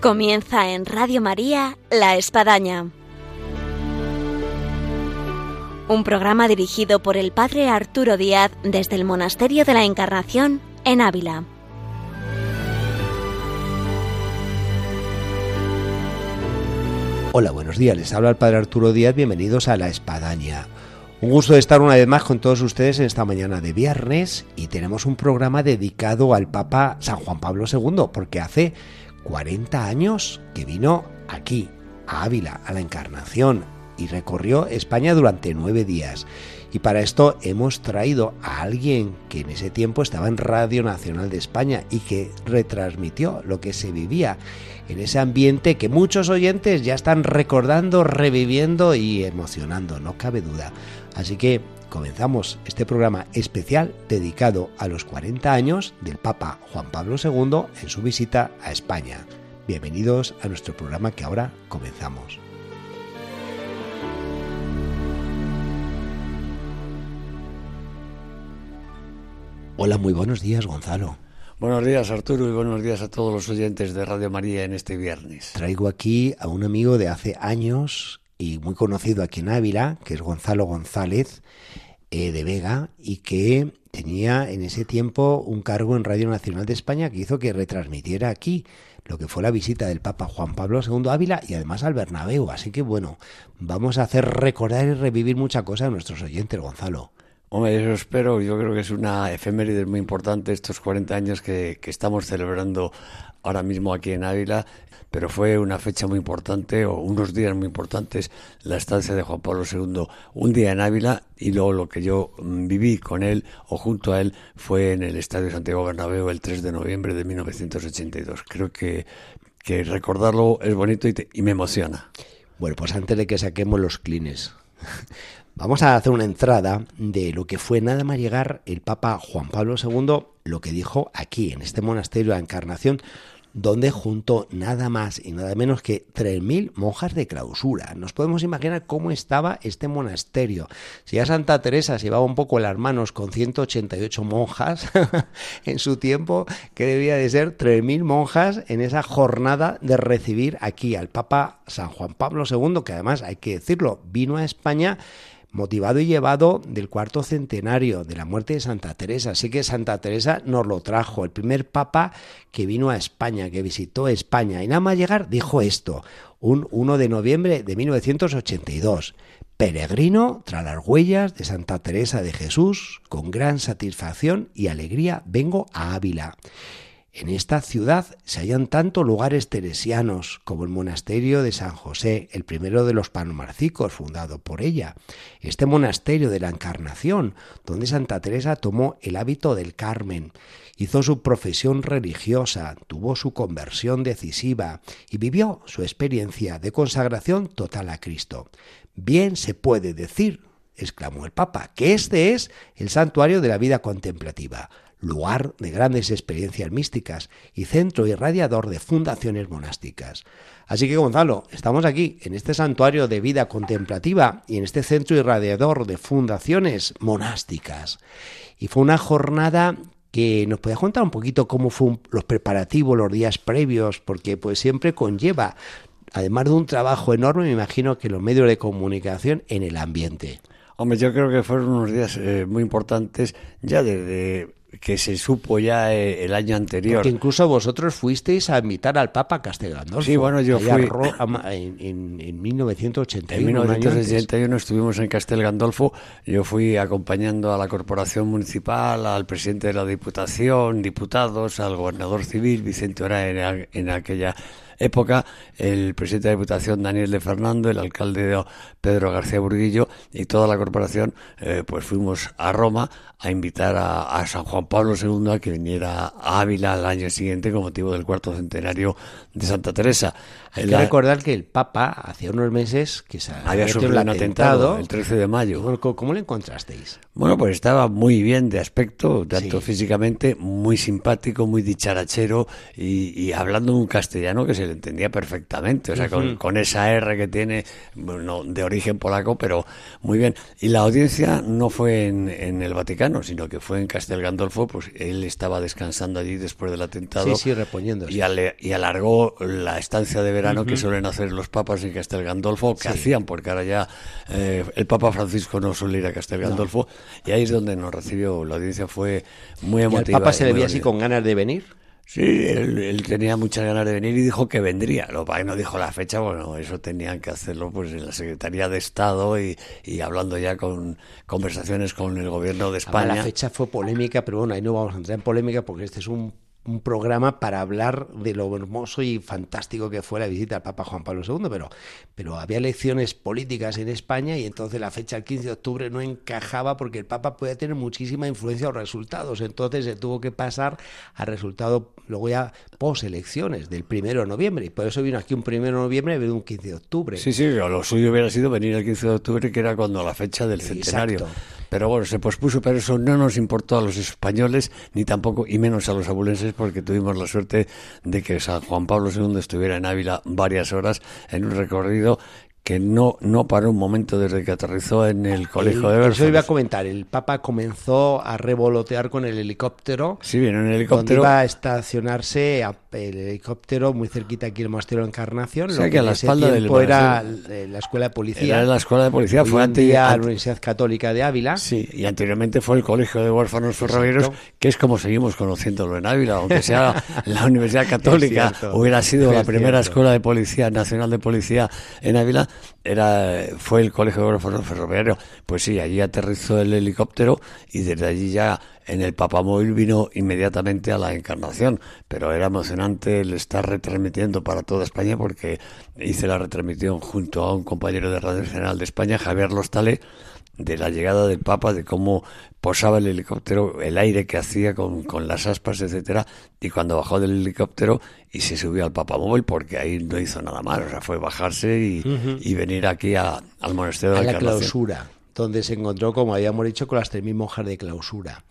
Comienza en Radio María La Espadaña. Un programa dirigido por el Padre Arturo Díaz desde el Monasterio de la Encarnación en Ávila. Hola, buenos días. Les habla el Padre Arturo Díaz. Bienvenidos a La Espadaña. Un gusto de estar una vez más con todos ustedes en esta mañana de viernes y tenemos un programa dedicado al Papa San Juan Pablo II, porque hace 40 años que vino aquí, a Ávila, a la Encarnación, y recorrió España durante nueve días. Y para esto hemos traído a alguien que en ese tiempo estaba en Radio Nacional de España y que retransmitió lo que se vivía en ese ambiente que muchos oyentes ya están recordando, reviviendo y emocionando, no cabe duda. Así que comenzamos este programa especial dedicado a los 40 años del Papa Juan Pablo II en su visita a España. Bienvenidos a nuestro programa que ahora comenzamos. Hola, muy buenos días, Gonzalo. Buenos días, Arturo, y buenos días a todos los oyentes de Radio María en este viernes. Traigo aquí a un amigo de hace años y muy conocido aquí en Ávila, que es Gonzalo González eh, de Vega, y que tenía en ese tiempo un cargo en Radio Nacional de España que hizo que retransmitiera aquí lo que fue la visita del Papa Juan Pablo II a Ávila y además al Bernabéu. Así que bueno, vamos a hacer recordar y revivir mucha cosa a nuestros oyentes, Gonzalo. Hombre, eso espero. Yo creo que es una efeméride muy importante estos 40 años que, que estamos celebrando ahora mismo aquí en Ávila pero fue una fecha muy importante o unos días muy importantes la estancia de Juan Pablo II, un día en Ávila y luego lo que yo mm, viví con él o junto a él fue en el Estadio Santiago Bernabéu el 3 de noviembre de 1982. Creo que, que recordarlo es bonito y, y me emociona. Bueno, pues antes de que saquemos los clines, Vamos a hacer una entrada de lo que fue nada más llegar el Papa Juan Pablo II, lo que dijo aquí, en este monasterio de Encarnación, donde junto nada más y nada menos que 3.000 monjas de clausura. Nos podemos imaginar cómo estaba este monasterio. Si ya Santa Teresa se llevaba un poco las manos con 188 monjas en su tiempo, que debía de ser 3.000 monjas en esa jornada de recibir aquí al Papa San Juan Pablo II, que además hay que decirlo, vino a España motivado y llevado del cuarto centenario de la muerte de Santa Teresa. Así que Santa Teresa nos lo trajo, el primer papa que vino a España, que visitó España. Y nada más llegar dijo esto, un 1 de noviembre de 1982. Peregrino tras las huellas de Santa Teresa de Jesús, con gran satisfacción y alegría vengo a Ávila. En esta ciudad se hallan tanto lugares teresianos como el monasterio de San José, el primero de los panomarcicos fundado por ella, este monasterio de la Encarnación, donde Santa Teresa tomó el hábito del Carmen, hizo su profesión religiosa, tuvo su conversión decisiva y vivió su experiencia de consagración total a Cristo. Bien se puede decir, exclamó el Papa, que este es el santuario de la vida contemplativa lugar de grandes experiencias místicas y centro irradiador de fundaciones monásticas. Así que Gonzalo, estamos aquí en este santuario de vida contemplativa y en este centro irradiador de fundaciones monásticas. Y fue una jornada que nos puede contar un poquito cómo fue los preparativos, los días previos, porque pues siempre conlleva, además de un trabajo enorme, me imagino que los medios de comunicación en el ambiente. Hombre, yo creo que fueron unos días eh, muy importantes ya desde que se supo ya eh, el año anterior. Porque incluso vosotros fuisteis a invitar al Papa Castel Gandolfo. Sí, bueno, yo fui... En, en, 1981. En 1981 estuvimos en Castel Gandolfo. Yo fui acompañando a la Corporación Municipal, al presidente de la Diputación, diputados, al gobernador civil, Vicente Ora, en aquella época, el presidente de la Diputación Daniel de Fernando, el alcalde Pedro García Burguillo y toda la corporación, eh, pues fuimos a Roma a invitar a, San Juan Pablo II a que viniera a Ávila al año siguiente con motivo del cuarto centenario de Santa Teresa. Hay que recordar que el Papa hacía unos meses que se había sufrido un atentado, el 13 de mayo. ¿Cómo, le encontrasteis? Bueno, pues estaba muy bien de aspecto, tanto físicamente, muy simpático, muy dicharachero y, hablando un castellano que se le entendía perfectamente, o sea, con, esa R que tiene, bueno, de origen polaco, pero muy bien. Y la audiencia no fue en, el Vaticano, sino que fue en Castel Gandolfo, pues él estaba descansando allí después del atentado. Sí, sí, reponiendo. Y, y alargó la estancia de verano que suelen hacer los papas en Castel Gandolfo, que hacían, porque ahora ya eh, el Papa Francisco no suele ir a Castel Gandolfo, y ahí es donde nos recibió. La audiencia fue muy emotiva. ¿El Papa se le veía así con ganas de venir? Sí, él, tenía muchas ganas de venir y dijo que vendría. Lo que no dijo la fecha, bueno, eso tenían que hacerlo pues en la Secretaría de Estado y, y hablando ya con conversaciones con el gobierno de España. la fecha fue polémica, pero bueno, ahí no vamos a entrar en polémica porque este es un un programa para hablar de lo hermoso y fantástico que fue la visita al Papa Juan Pablo II, pero, pero había elecciones políticas en España y entonces la fecha del 15 de octubre no encajaba porque el Papa podía tener muchísima influencia en los resultados, entonces se tuvo que pasar al resultado luego ya post-elecciones del 1 de noviembre y por eso vino aquí un 1 de noviembre y vino un 15 de octubre. Sí, sí, lo suyo hubiera sido venir el 15 de octubre que era cuando la fecha del centenario. Pero bueno, se pospuso, pero eso no nos importó a los españoles, ni tampoco, y menos a los abulenses, porque tuvimos la suerte de que San Juan Pablo II estuviera en Ávila varias horas en un recorrido que no, no paró un momento desde que aterrizó en el colegio de Versalles. Eso iba a comentar, el Papa comenzó a revolotear con el helicóptero. Sí, vino en el helicóptero. Donde iba a estacionarse el helicóptero muy cerquita aquí el monasterio de Encarnación. O sea, que, a la espalda del era la escuela de policía. Era la escuela de policía, fue antes la Universidad Católica de Ávila. Sí, y anteriormente fue el Colegio de Huérfanos Ferroviarios, que es como seguimos conociéndolo en Ávila, aunque sea la Universidad Católica, hubiera sido la primera escuela de policía nacional de policía en Ávila era fue el Colegio de Ferroviario. Pues sí, allí aterrizó el helicóptero y desde allí ya en el Papamóvil vino inmediatamente a la Encarnación. Pero era emocionante el estar retransmitiendo para toda España porque hice la retransmisión junto a un compañero de Radio Nacional de España, Javier Lostale, de la llegada del Papa, de cómo posaba el helicóptero, el aire que hacía con, con las aspas, etcétera, y cuando bajó del helicóptero y se subió al Papamóvil, porque ahí no hizo nada mal, o sea, fue bajarse y, venir aquí a, al monasterio de la, la clausura, donde se encontró, como habíamos dicho, con las tres mil monjas de clausura.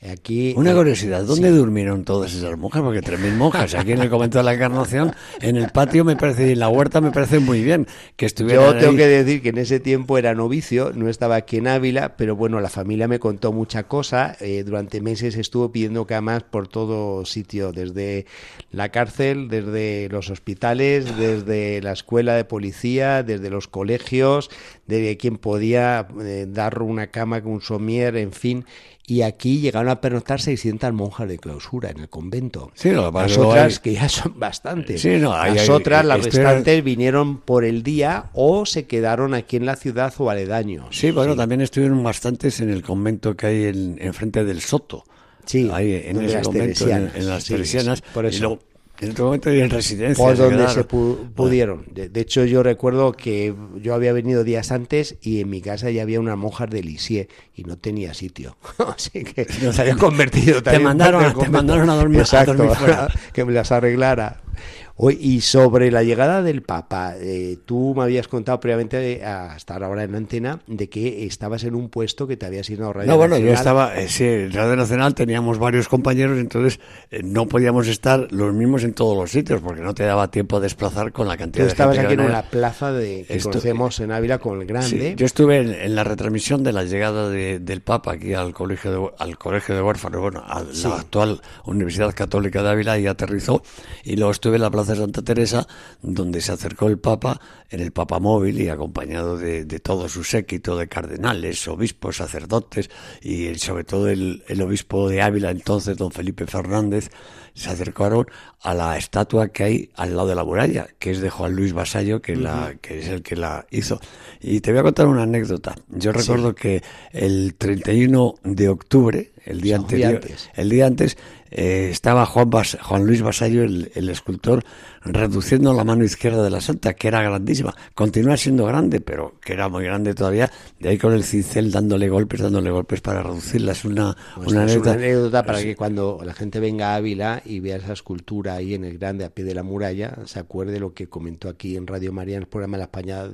Aquí, Una curiosidad, ¿dónde durmieron todas esas monjas? Porque tres mil monjas aquí en el convento de la Encarnación, en el patio me parece, y en la huerta me parece muy bien que estuvieran Yo tengo que decir que en ese tiempo era novicio, no estaba aquí en Ávila, pero bueno, la familia me contó mucha cosa. Eh, durante meses estuvo pidiendo camas por todo sitio, desde la cárcel, desde los hospitales, desde la escuela de policía, desde los colegios, de quien podía eh, dar una cama con un somier, en fin y aquí llegaron a pernoctar 600 monjas de clausura en el convento. Sí, no, las otras, que ya son bastantes. Sí, no, las otras, las restantes, vinieron por el día o se quedaron aquí en la ciudad o aledaños. Sí, bueno, también estuvieron bastantes en el convento que hay en, enfrente del Soto. Sí, ahí en ese convento, en, las teresianas. por eso. En otro momento en residencia. Por donde se pudieron. De, hecho, yo recuerdo que yo había venido días antes y en mi casa ya había unas monjas de Lisieux y no tenía sitio. Así que se había convertido también. Te mandaron, te mandaron a dormir, Exacto, que me las arreglara y sobre la llegada del Papa, eh, tú me habías contado previamente, a estar ahora en antena, de que estabas en un puesto que te había sido Radio No, bueno, yo estaba, eh, sí, en Radio Nacional teníamos varios compañeros, entonces eh, no podíamos estar los mismos en todos los sitios, porque no te daba tiempo a desplazar con la cantidad de estabas aquí en la plaza de, que conocemos en Ávila con el grande. yo estuve en, la retransmisión de la llegada del Papa aquí al colegio de, al colegio de huérfanos, bueno, a la actual Universidad Católica de Ávila y aterrizó, y luego estuve en la plaza de Santa Teresa, donde se acercó el Papa en el Papa móvil y acompañado de, todo su séquito de cardenales, obispos, sacerdotes y sobre todo el, obispo de Ávila entonces, don Felipe Fernández, se acercaron a la estatua que hay al lado de la muralla, que es de Juan Luis Vasallo, que, la, que es el que la hizo. Y te voy a contar una anécdota. Yo recuerdo que el 31 de octubre, el día anterior, el día antes, eh, estaba Juan, Juan Luis Vasallo, el, el, escultor, reduciendo la mano izquierda de la santa, que era grandísima. Continúa siendo grande, pero que era muy grande todavía. De ahí con el cincel dándole golpes, dándole golpes para reducirla. Es una, Pues una es anécdota. una anécdota para que cuando la gente venga a Ávila y vea esa escultura ahí en el grande a pie de la muralla, se acuerde lo que comentó aquí en Radio María en el programa La España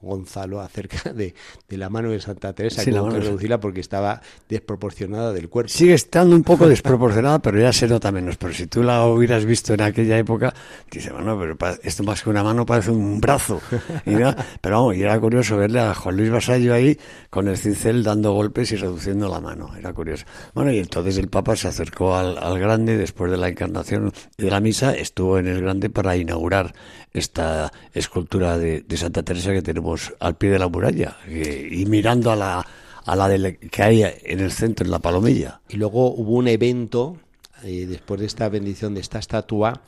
Gonzalo acerca de, de la mano de Santa Teresa, Sí, que que reducirla porque estaba desproporcionada del cuerpo. Sigue estando un poco desproporcionada, pero ya se nota menos. Pero si tú la hubieras visto en aquella época, dices, bueno, pero esto más que una mano parece un brazo. Y no, pero vamos, y era curioso verle a Juan Luis Vasallo ahí con el cincel dando golpes y reduciendo la mano. Era curioso. Bueno, y entonces el Papa se acercó al, al grande después de la encarnación y de la misa, estuvo en el grande para inaugurar esta escultura de, de Santa Teresa que tenemos al pie de la muralla y, y mirando a la a la de que hay en el centro, en la palomilla. Y luego hubo un evento, eh, después de esta bendición de esta estatua,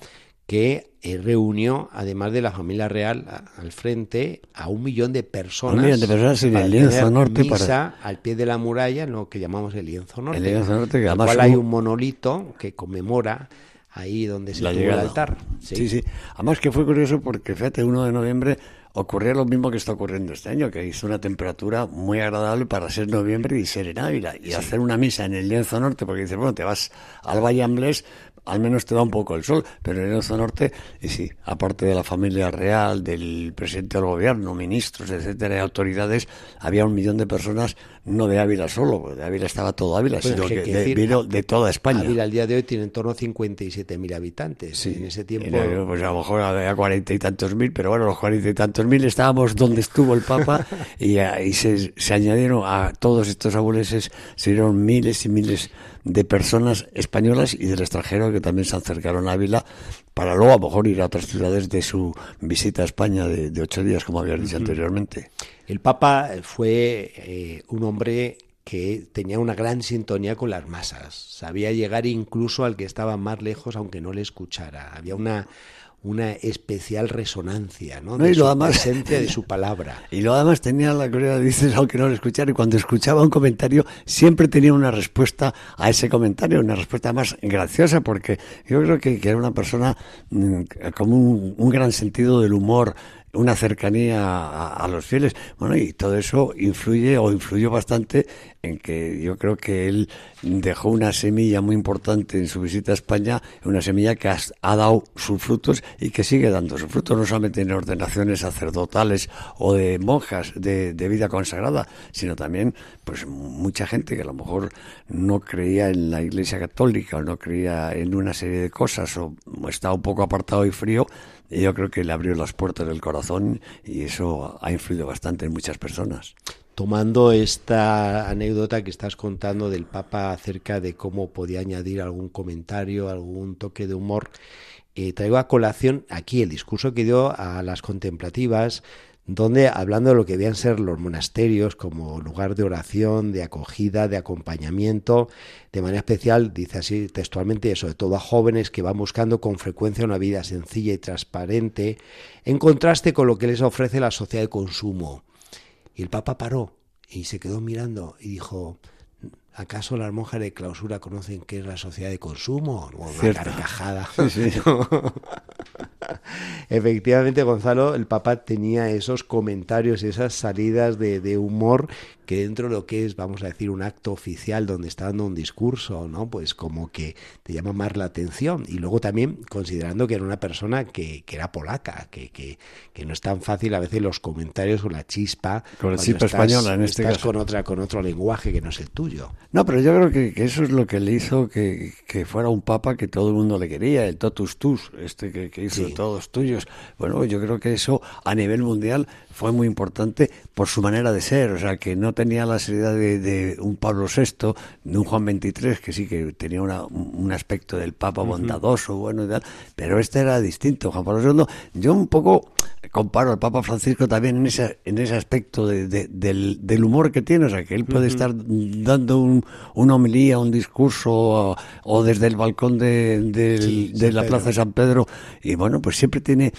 que eh, reunió, además de la familia real a- al frente, a un millón de personas. Un millón de personas en el lienzo norte para- misa al pie de la muralla, en lo que llamamos el lienzo norte. El lienzo norte, que además cual hay un monolito que conmemora ahí donde se la tuvo el altar. Sí. sí, Además que fue curioso porque, fíjate, 1 de noviembre ocurría lo mismo que está ocurriendo este año, que hizo una temperatura muy agradable para ser noviembre y ser en Ávila. Y hacer una misa en el lienzo norte, porque dices, bueno, te vas al Valle Amblés, al menos te da un poco el sol, pero en el norte, y sí, aparte de la familia real, del presidente del gobierno, ministros, etcétera, y autoridades, había un millón de personas, no de Ávila solo, porque de Ávila estaba todo Ávila, Pues sino que- de- vino de toda España. Ávila al día de hoy tiene en torno a 57.000 habitantes. en ese tiempo. Y pues a lo mejor había cuarenta y tantos mil, pero bueno, los cuarenta y tantos mil estábamos donde estuvo el Papa y ahí se, se añadieron a todos estos abuleses, se dieron miles y miles de personas españolas y del extranjero que también se acercaron a Ávila para luego a lo mejor ir a otras ciudades de su visita a España de, de ocho días, como había dicho anteriormente. El Papa fue eh, un hombre que tenía una gran sintonía con las masas. Sabía llegar incluso al que estaba más lejos, aunque no le escuchara. Había una, una especial resonancia, ¿no? No, De y lo su además- presencia, de su palabra. Y lo además tenía la curiosidad, dices, aunque no lo escuchara, y cuando escuchaba un comentario, siempre tenía una respuesta a ese comentario, una respuesta más graciosa, porque yo creo que, que era una persona mm, con un, un gran sentido del humor, una cercanía a, los fieles. Bueno, y todo eso influye o influyó bastante en que yo creo que él dejó una semilla muy importante en su visita a España, una semilla que ha, dado sus frutos y que sigue dando sus frutos, no solamente en ordenaciones sacerdotales o de monjas de, vida consagrada, sino también pues mucha gente que a lo mejor no creía en la Iglesia Católica o no creía en una serie de cosas o estaba un poco apartado y frío, yo creo que le abrió las puertas del corazón y eso ha influido bastante en muchas personas. Tomando esta anécdota que estás contando del Papa acerca de cómo podía añadir algún comentario, algún toque de humor, eh, traigo a colación aquí el discurso que dio a las contemplativas, donde hablando de lo que debían ser los monasterios como lugar de oración, de acogida, de acompañamiento, de manera especial, dice así textualmente, sobre todo a jóvenes que van buscando con frecuencia una vida sencilla y transparente, en contraste con lo que les ofrece la sociedad de consumo. Y el Papa paró y se quedó mirando y dijo, ¿acaso las monjas de clausura conocen qué es la sociedad de consumo? O una Cierto. carcajada. Sí, sí. Efectivamente, Gonzalo, el Papa tenía esos comentarios, esas salidas de, de humor que dentro de lo que es, vamos a decir, un acto oficial donde está dando un discurso, ¿no? Pues como que te llama más la atención. Y luego también considerando que era una persona que, que era polaca, que, que, que no es tan fácil a veces los comentarios o la chispa. Con la chispa estás- española, en este estás caso. con otra, con otro lenguaje que no es el tuyo. No, pero yo creo que, que eso es lo que le hizo que, que fuera un papa que todo el mundo le quería, el totus tus, este que, que hizo Sí. todos tuyos. Bueno, yo creo que eso a nivel mundial fue muy importante por su manera de ser, o sea, que no tenía la seriedad de, de un Pablo VI, de un Juan XXIII, que sí que tenía una- un aspecto del papa bondadoso, bueno y tal, pero este era distinto, Juan Pablo II. Yo un poco comparo al Papa Francisco también en ese, en ese aspecto de- de- del, del humor que tiene, o sea, que él puede estar dando un, una homilía, un discurso, o, o desde el balcón de, Sí, la. Plaza de San Pedro, y bueno, pues siempre tiene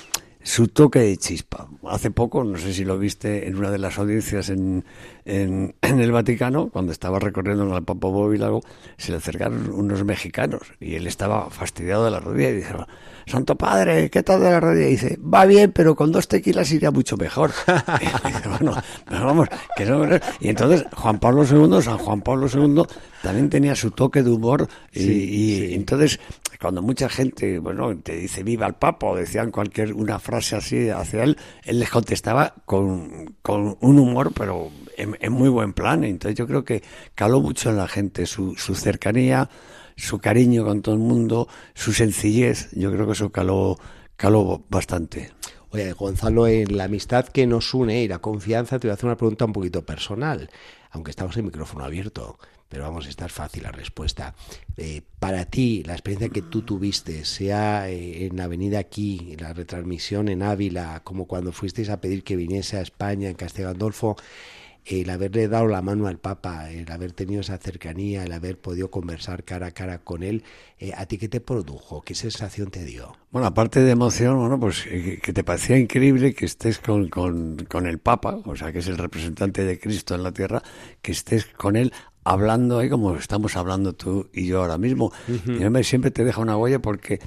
su toque de chispa. Hace poco, no sé si lo viste en una de las audiencias en, en, el Vaticano, cuando estaba recorriendo con el Papa Bóvilago, se le acercaron unos mexicanos y él estaba fastidiado de la rodilla y dijo, Santo Padre, ¿qué tal de la rodilla? Y dice, va bien, pero con dos tequilas iría mucho mejor. y, bueno, vamos, que no, y entonces Juan Pablo II, San Juan Pablo II, también tenía su toque de humor y, entonces cuando mucha gente, bueno, te dice viva el Papa o decían cualquier una frase así hacia él, él les contestaba con, con un humor, pero en, muy buen plan. Entonces yo creo que caló mucho en la gente su, su cercanía, su cariño con todo el mundo, su sencillez, yo creo que eso caló, caló bastante. Oye, Gonzalo, en la amistad que nos une y la confianza, te voy a hacer una pregunta un poquito personal, aunque estamos en micrófono abierto, pero vamos, a estar fácil la respuesta. Eh, para ti, la experiencia que tú tuviste, sea eh, en Avenida aquí, en la retransmisión en Ávila, como cuando fuisteis a pedir que viniese a España, en Castel Gandolfo, el haberle dado la mano al Papa, el haber tenido esa cercanía, el haber podido conversar cara a cara con él, eh, ¿a ti qué te produjo? ¿Qué sensación te dio? Bueno, aparte de emoción, bueno, pues eh, que te parecía increíble que estés con, con, el Papa, o sea, que es el representante de Cristo en la tierra, que estés con él hablando ahí como estamos hablando tú y yo ahora mismo. Y siempre te deja una huella porque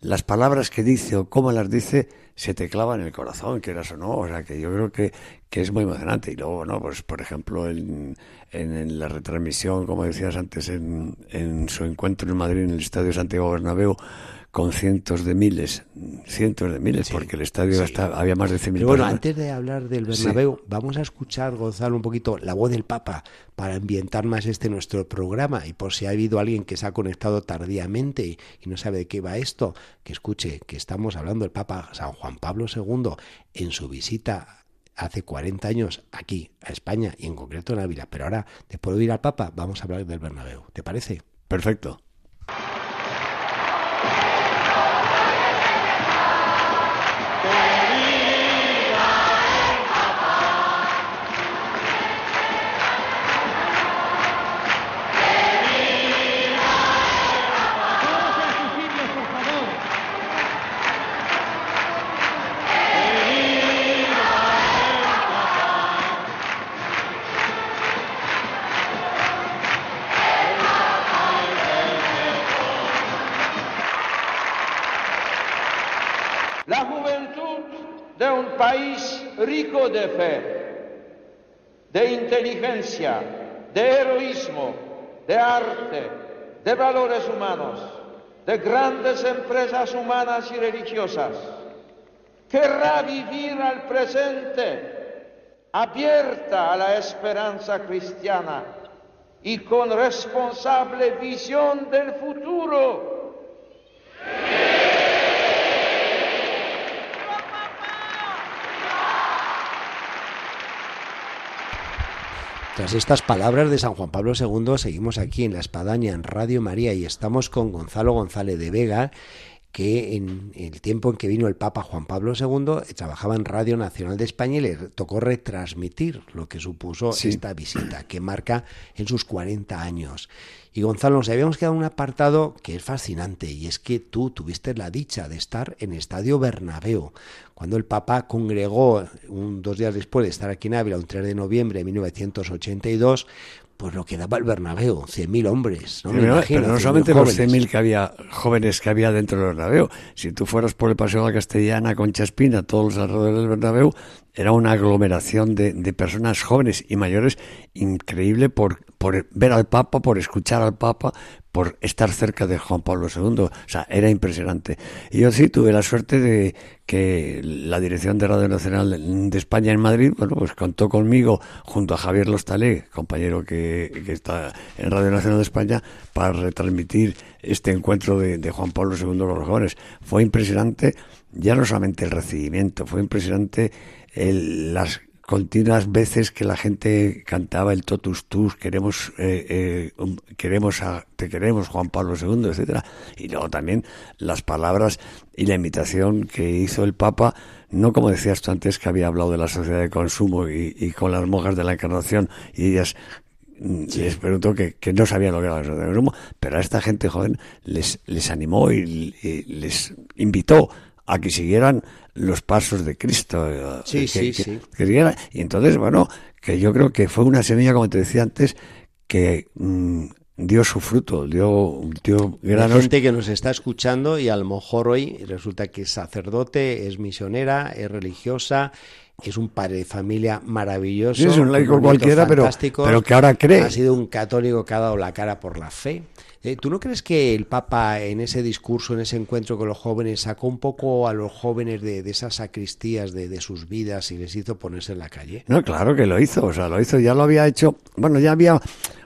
las palabras que dice o cómo las dice se te clava en el corazón, quieras o no. O sea, que yo creo que, que es muy emocionante. Y luego, ¿no? Pues, por ejemplo, en, en, la retransmisión, como decías antes, en, en su encuentro en Madrid, en el Estadio Santiago Bernabéu, con cientos de miles, cientos de miles, porque el estadio había más de 100.000 personas. Bueno, antes de hablar del Bernabéu, vamos a escuchar, Gonzalo, un poquito la voz del Papa para ambientar más este nuestro programa y por si ha habido alguien que se ha conectado tardíamente y, no sabe de qué va esto, que escuche que estamos hablando del Papa San Juan Pablo II en su visita hace 40 años aquí a España y en concreto en Ávila, pero ahora después de ir al Papa vamos a hablar del Bernabéu. ¿Te parece? Perfecto. De fe, de inteligencia, de heroísmo, de arte, de valores humanos, de grandes empresas humanas y religiosas. Querrá vivir al presente abierta a la esperanza cristiana y con responsable visión del futuro Tras estas palabras de San Juan Pablo II, seguimos aquí en La Espadaña, en Radio María, y estamos con Gonzalo González de Vega, que en el tiempo en que vino el Papa Juan Pablo II trabajaba en Radio Nacional de España y le tocó retransmitir lo que supuso esta visita, que marca en sus 40 años. Y Gonzalo, nos habíamos quedado un apartado que es fascinante y es que tú tuviste la dicha de estar en el Estadio Bernabéu, cuando el Papa congregó un, dos días después de estar aquí en Ávila, un 3 de noviembre de 1982, pues lo que daba el Bernabéu, 100.000 hombres. No, pero no solamente los 100.000 que había, jóvenes que había dentro del Bernabéu. Si tú fueras por el Paseo de la Castellana, con Chaspina, todos los alrededores del Bernabéu, era una aglomeración de, de personas jóvenes y mayores increíble por, por ver al Papa, por escuchar al Papa, por estar cerca de Juan Pablo II. O sea, era impresionante. Y yo sí tuve la suerte de que la dirección de Radio Nacional de España en Madrid, bueno, pues contó conmigo junto a Javier Lostalé, compañero que, que está en Radio Nacional de España, para retransmitir este encuentro de, de Juan Pablo II con los jóvenes. Fue impresionante, ya no solamente el recibimiento, fue impresionante el, las continuas veces que la gente cantaba el totus tus, queremos, eh, eh, queremos a, te queremos Juan Pablo II, etcétera, y luego también las palabras y la invitación que hizo el Papa, no como decías tú antes que había hablado de la sociedad de consumo y, con las monjas de la Encarnación y ellas mm, les preguntó que, que, no sabían lo que era la sociedad de consumo, pero a esta gente joven les, les animó y les invitó a que siguieran los pasos de Cristo. Eh, sí, sí, sí. y entonces, bueno, que yo creo que fue una semilla, como te decía antes, que mm, dio su fruto, dio, dio granos. Hay gente que nos está escuchando y a lo mejor hoy resulta que es sacerdote, es misionera, es religiosa, es un padre de familia maravilloso. es un laico cualquiera, pero, pero que ahora cree. Ha sido un católico que ha dado la cara por la fe. Eh, ¿Tú no crees que el Papa en ese discurso, en ese encuentro con los jóvenes, sacó un poco a los jóvenes de, esas sacristías de, sus vidas y les hizo ponerse en la calle? No, claro que lo hizo, o sea, lo hizo, ya lo había hecho, bueno, ya había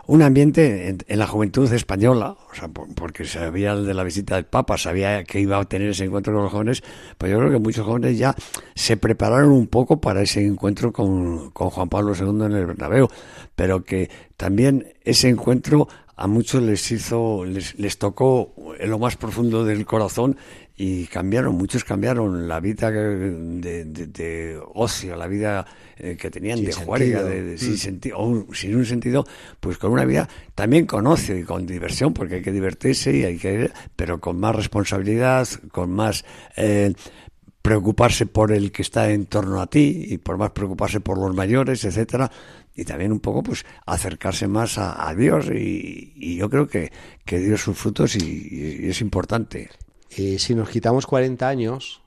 un ambiente en, la juventud española, o sea, porque sabía de la visita del Papa, sabía que iba a tener ese encuentro con los jóvenes, pues yo creo que muchos jóvenes ya se prepararon un poco para ese encuentro con, con Juan Pablo II en el Bernabéu, pero que también ese encuentro a muchos les hizo, les, les tocó en lo más profundo del corazón y cambiaron, muchos cambiaron la vida de, de, ocio, la vida eh, que tenían de juerga, de, sin, mm. sentido, o sin un sentido, pues con una vida también con ocio y con diversión, porque hay que divertirse y hay que, pero con más responsabilidad, con más eh, preocuparse por el que está en torno a ti y por más preocuparse por los mayores, etcétera y también un poco pues acercarse más a, Dios y, yo creo que, que dio sus frutos y, es importante. Eh, si nos quitamos 40 años,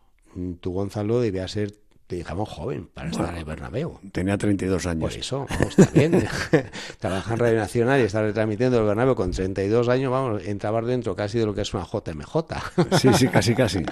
tú Gonzalo debía ser digamos, joven para estar en el Bernabéu. Tenía 32 años. Por eso, está bien. Trabaja en Radio Nacional y está retransmitiendo el Bernabéu con 32 años, vamos, entraba dentro casi de lo que es una JMJ. sí, sí, casi, casi.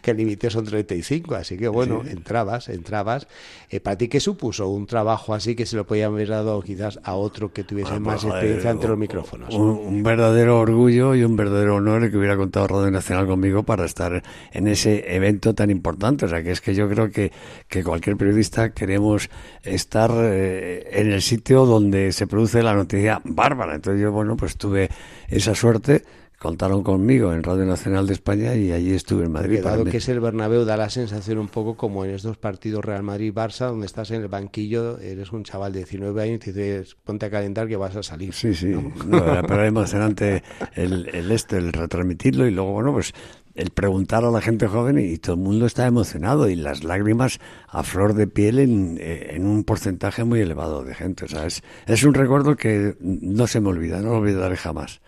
que el límite son 35, así que bueno, entrabas, entrabas. Eh, ¿Para ti qué supuso un trabajo así que se lo podía haber dado quizás a otro que tuviese más pues, experiencia ante los micrófonos? Un, verdadero orgullo y un verdadero honor que hubiera contado Radio Nacional conmigo para estar en ese evento tan importante. O sea, que es que yo creo que que cualquier periodista queremos estar eh, en el sitio donde se produce la noticia bárbara. Entonces yo, bueno, pues tuve esa suerte contaron conmigo en Radio Nacional de España y allí estuve en Madrid. Dado que es el Bernabéu, da la sensación un poco como en estos partidos Real Madrid-Barça, donde estás en el banquillo, eres un chaval de 19 años y dices, ponte a calentar que vas a salir. Sí, sí, pero era emocionante el, el, este, el retransmitirlo y luego, bueno, pues el preguntar a la gente joven y todo el mundo está emocionado y las lágrimas a flor de piel en, eh, un porcentaje muy elevado de gente. Sea, es, un recuerdo que no se me olvida, no lo olvidaré jamás.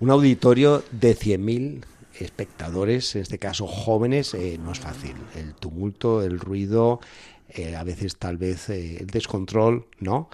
Un auditorio de 100.000 espectadores, en este caso jóvenes, eh, no es fácil. El tumulto, el ruido, eh, a veces tal vez el descontrol, ¿no?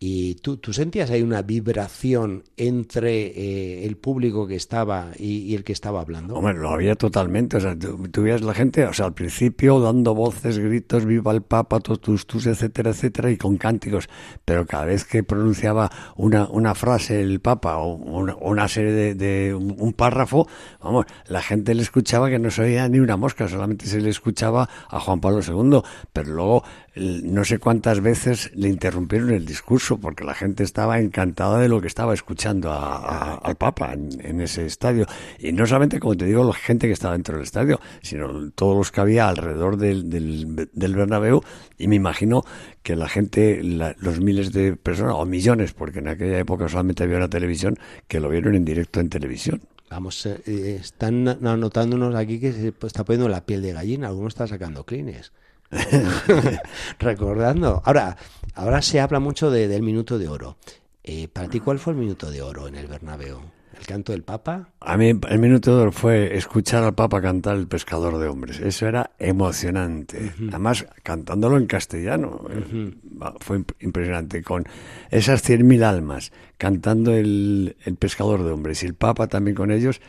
¿Y tú, tú sentías ahí una vibración entre eh, el público que estaba y, el que estaba hablando? Hombre, lo había totalmente. O sea, tú, la gente, o sea, al principio dando voces, gritos, viva el Papa, totus, tus, etcétera, etcétera, y con cánticos. Pero cada vez que pronunciaba una, una frase el Papa o una, serie de, de un, párrafo, vamos, la gente le escuchaba que no se oía ni una mosca, solamente se le escuchaba a Juan Pablo II. Pero luego, no sé cuántas veces le interrumpieron el discurso porque la gente estaba encantada de lo que estaba escuchando al Papa en, ese estadio. Y no solamente, como te digo, la gente que estaba dentro del estadio, sino todos los que había alrededor del, del, Bernabéu. Y me imagino que la gente, los miles de personas, o millones, porque en aquella época solamente había una televisión, que lo vieron en directo en televisión. Vamos, eh, eh, están anotándonos aquí que se está poniendo la piel de gallina, alguno está sacando clines. Recordando. Ahora, ahora se habla mucho de, del minuto de oro. Eh, ¿Para ti cuál fue el minuto de oro en el Bernabéu? ¿El canto del Papa? A mí el minuto de oro fue escuchar al Papa cantar El pescador de hombres. Eso era emocionante. Además, cantándolo en castellano. Eh, fue impresionante. Con esas 100.000 almas cantando el, el pescador de hombres y el Papa también con ellos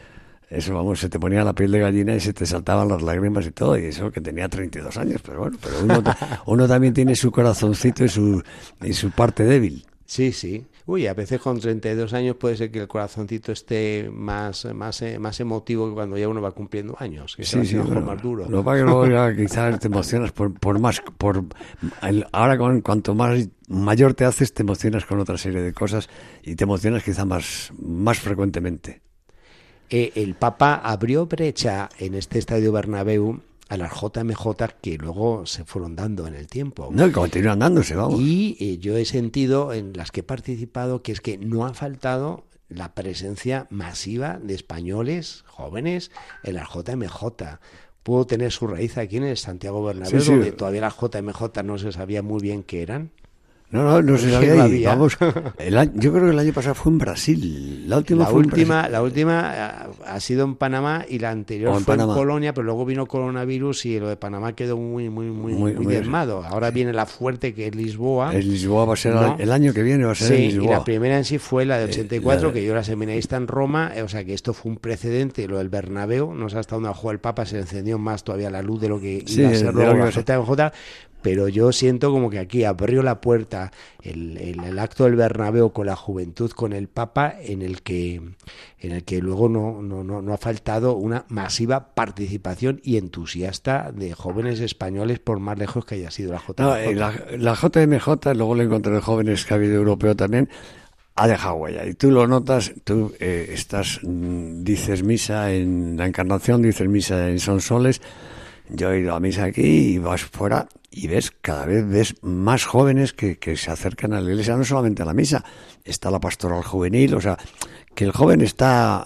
eso, vamos, se te ponía la piel de gallina y se te saltaban las lágrimas y todo, y eso que tenía 32 años, pero bueno, pero uno, uno también tiene su corazoncito y su, y su parte débil. Sí, sí. Uy, a veces con 32 años puede ser que el corazoncito esté más, más, eh, más emotivo que cuando ya uno va cumpliendo años, que sí, sí, más duro. Lo que luego ya quizás te emocionas por, por más, por ahora con cuanto más mayor te haces, te emocionas con otra serie de cosas y te emocionas quizá más, más frecuentemente. Eh, el Papa abrió brecha en este estadio Bernabéu a las JMJ que luego se fueron dando en el tiempo. No, y continúan dándose, vamos. Y eh, yo he sentido en las que he participado que es que no ha faltado la presencia masiva de españoles jóvenes en las JMJ pudo tener su raíz aquí en el Santiago Bernabéu, donde todavía las JMJ no se sabía muy bien qué eran. No, no, no se sabía. Vamos, yo creo que el año pasado fue en Brasil. La última la última, La última eh, ha sido en Panamá y la anterior fue en Polonia, pero luego vino coronavirus y lo de Panamá quedó muy, muy, muy, muy, Ahora viene la fuerte que es Lisboa. El Lisboa va a ser el año que viene, va a ser sí, Lisboa. Y la primera en sí fue la de 84, eh, que yo era seminarista en Roma, eh, o sea que esto fue un precedente, lo del Bernabéu, no sé hasta dónde jugó el Papa, se encendió más todavía la luz de lo que iba a ser luego la JMJ, pero yo siento como que aquí abrió la puerta el, el, acto del Bernabéu con la juventud, con el Papa, en el que, en el que luego no, no, no, ha faltado una masiva participación y entusiasta de jóvenes españoles, por más lejos que haya sido la JMJ. Eh, la, la, JMJ, luego lo encontré de jóvenes que ha habido europeo también, ha dejado huella. Y tú lo notas, tú eh, estás, mm, dices misa en la Encarnación, dices misa en Sonsoles, yo he ido a misa aquí y vas fuera y ves, cada vez ves más jóvenes que, que, se acercan a la iglesia, no solamente a la misa, está la pastoral juvenil, o sea, que el joven está,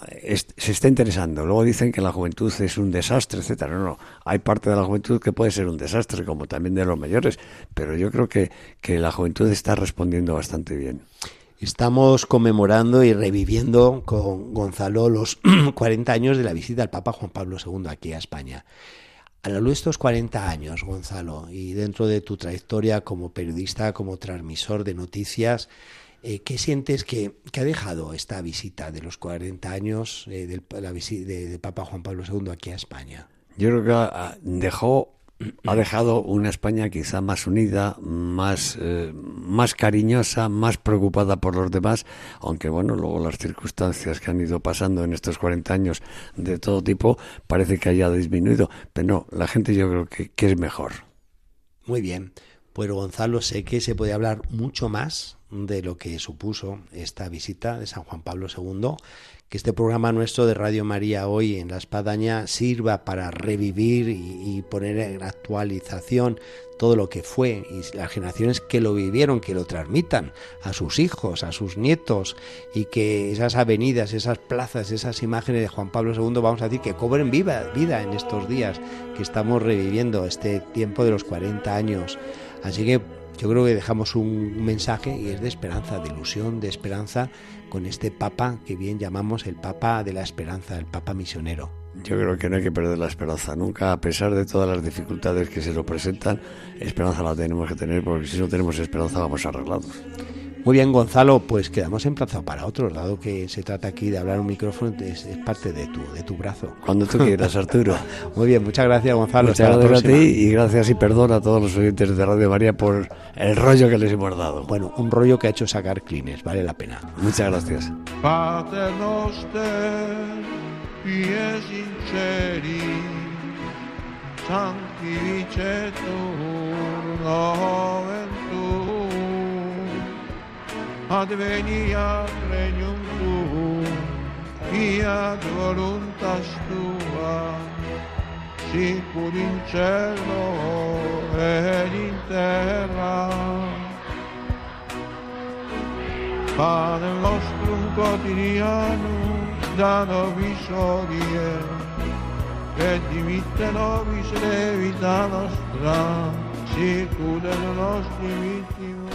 se está interesando. Luego dicen que la juventud es un desastre, etcétera. No, no, hay parte de la juventud que puede ser un desastre, como también de los mayores, pero yo creo que, que la juventud está respondiendo bastante bien. Estamos conmemorando y reviviendo con Gonzalo los 40 años de la visita al Papa Juan Pablo II aquí a España. A la luz de estos 40 años, Gonzalo, y dentro de tu trayectoria como periodista, como transmisor de noticias, eh, ¿qué sientes que, ha dejado esta visita de los 40 años eh, la de, Papa Juan Pablo II aquí a España? Yo creo que dejó ha dejado una España quizá más unida, más, eh, más cariñosa, más preocupada por los demás, aunque bueno, luego las circunstancias que han ido pasando en estos 40 años de todo tipo parece que haya disminuido, pero no, la gente yo creo que, que es mejor. Muy bien, pues Gonzalo, sé que se puede hablar mucho más de lo que supuso esta visita de San Juan Pablo II que este programa nuestro de Radio María hoy en la Espadaña sirva para revivir y, poner en actualización todo lo que fue y las generaciones que lo vivieron, que lo transmitan a sus hijos, a sus nietos y que esas avenidas, esas plazas, esas imágenes de Juan Pablo II, vamos a decir, que cobren vida en estos días que estamos reviviendo este tiempo de los 40 años. Así que yo creo que dejamos un mensaje y es de esperanza, de ilusión, de esperanza con este Papa que bien llamamos el Papa de la Esperanza, el Papa misionero. Yo creo que no hay que perder la esperanza nunca, a pesar de todas las dificultades que se nos presentan, esperanza la tenemos que tener porque si no tenemos esperanza vamos arreglados. Muy bien, Gonzalo, pues quedamos emplazados para otros, dado que se trata aquí de hablar un micrófono, es, parte de tu, de tu brazo. Cuando tú quieras, Arturo. Muy bien, muchas gracias, Gonzalo. Muchas gracias a ti y gracias y perdón a todos los oyentes de Radio María por el rollo que les hemos dado. Bueno, un rollo que ha hecho sacar clines, vale la pena. Muchas gracias. Adveniat regnum tuum, fiat voluntas tua, sicur in cielo ed in terra. Pane nostrum quotidianum da nobis odie, et dimitte nobis levita nostra, sicur et nostri vittimus,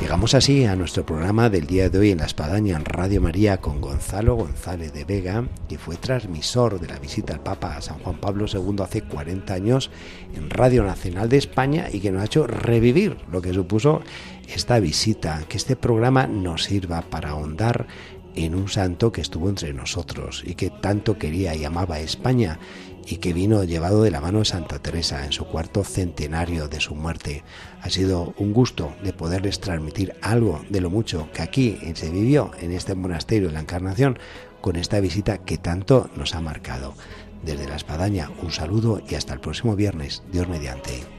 Llegamos así a nuestro programa del día de hoy en la Espadaña en Radio María con Gonzalo González de Vega, que fue transmisor de la visita al Papa a San Juan Pablo II hace 40 años en Radio Nacional de España y que nos ha hecho revivir lo que supuso esta visita, que este programa nos sirva para ahondar en un santo que estuvo entre nosotros y que tanto quería y amaba a España y que vino llevado de la mano de Santa Teresa en su cuarto centenario de su muerte. Ha sido un gusto de poderles transmitir algo de lo mucho que aquí se vivió en este monasterio de la Encarnación con esta visita que tanto nos ha marcado. Desde la espadaña, un saludo y hasta el próximo viernes, Dios mediante.